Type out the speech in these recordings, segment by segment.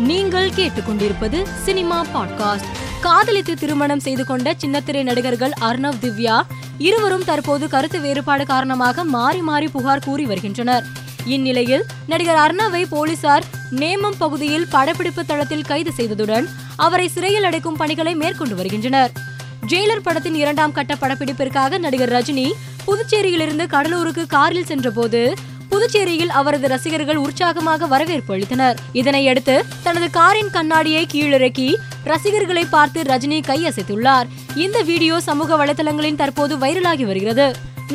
நீங்கள் கேட்டுக்கொண்டிருப்பது cinema podcast. காதலித்து திருமணம் செய்து கொண்ட சின்னத்திரை நடிகர்கள் அர்ணவ் திவ்யா இருவரும் தற்போது கருத்து வேறுபாடு காரணமாக மாறி மாறி புகார் கூறி வருகின்றனர். இந்நிலையில் நடிகர் அர்ணவை போலீசார் நேமம் பகுதியில் படப்பிடிப்பு தளத்தில் கைது செய்ததுடன் அவரை சிறையில் அடைக்கும் பணிகளை மேற்கொண்டு வருகின்றனர். ஜெயிலர் படத்தின் இரண்டாம் கட்ட படப்பிடிப்பிற்காக நடிகர் ரஜினி புதுச்சேரியிலிருந்து கடலூருக்கு காரில் சென்றபோது புதுச்சேரியில் அவரது ரசிகர்கள் உற்சாகமாக வரவேற்பு அளித்தனர். இதனையடுத்து தனது காரின் கண்ணாடியை கீழிறக்கி ரசிகர்களை பார்த்து ரஜினி கையசைத்துள்ளார். இந்த வீடியோ சமூக வலைதளங்களில் தற்போது வைரலாகி வருகிறது.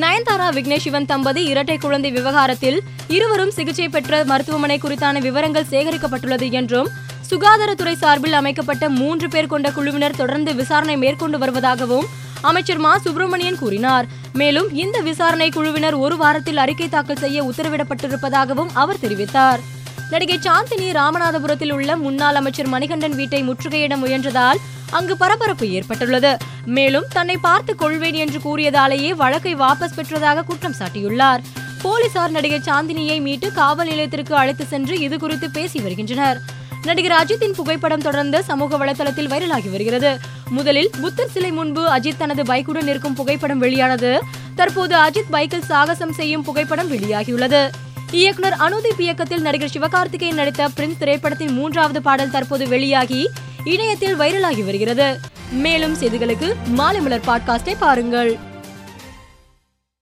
நயன்தாரா விக்னேஷ் சிவன் தம்பதி இரட்டை குழந்தை விவகாரத்தில் இருவரும் சிகிச்சை பெற்ற மருத்துவமனை குறித்தான விவரங்கள் சேகரிக்கப்பட்டுள்ளது என்றும் சுகாதாரத்துறை சார்பில் அமைக்கப்பட்ட மூன்று பேர் கொண்ட குழுவினர் தொடர்ந்து விசாரணை மேற்கொண்டு வருவதாகவும் அமைச்சர் மா. சுப்பிரமணியன் கூறினார். மேலும் இந்த விசாரணை குழுவினர் ஒரு வாரத்தில் அறிக்கை தாக்கல் செய்ய உத்தரவிடப்பட்டிருப்பதாகவும் அவர் தெரிவித்தார். நடிகை சாந்தினி ராமநாதபுரத்தில் உள்ள முன்னாள் அமைச்சர் மணிகண்டன் வீட்டை முற்றுகையிட முயன்றதால் அங்கு பரபரப்பு ஏற்பட்டுள்ளது. மேலும் தன்னை பார்த்து கொள்வேன் என்று கூறியதாலேயே வழக்கை வாபஸ் பெற்றதாக குற்றம் சாட்டியுள்ளார். போலீசார் நடிகை சாந்தினியை மீட்டு காவல் நிலையத்திற்கு அழைத்து சென்று இது குறித்து பேசி வருகின்றனர். நடிகர் அஜித்தின் புகைப்படம் தொடர்ந்து சமூக வலைதளத்தில் வைரலாகி வருகிறது. முதலில் புத்தர் சிலை முன்பு அஜித் தனது பைக்குடன் இருக்கும் புகைப்படம் வெளியானது. தற்போது அஜித் பைக்கில் சாகசம் செய்யும் புகைப்படம் வெளியாகியுள்ளது. இயக்குனர் அனுதீப் இயக்கத்தில் நடிகர் சிவகார்த்திகேயன் நடித்த பிரின்ஸ் திரைப்படத்தின் மூன்றாவது பாடல் தற்போது வெளியாகி இணையத்தில் வைரலாகி வருகிறது. மேலும் செய்திகளுக்கு மாலை மலர் பாட்காஸ்டை பாருங்கள்.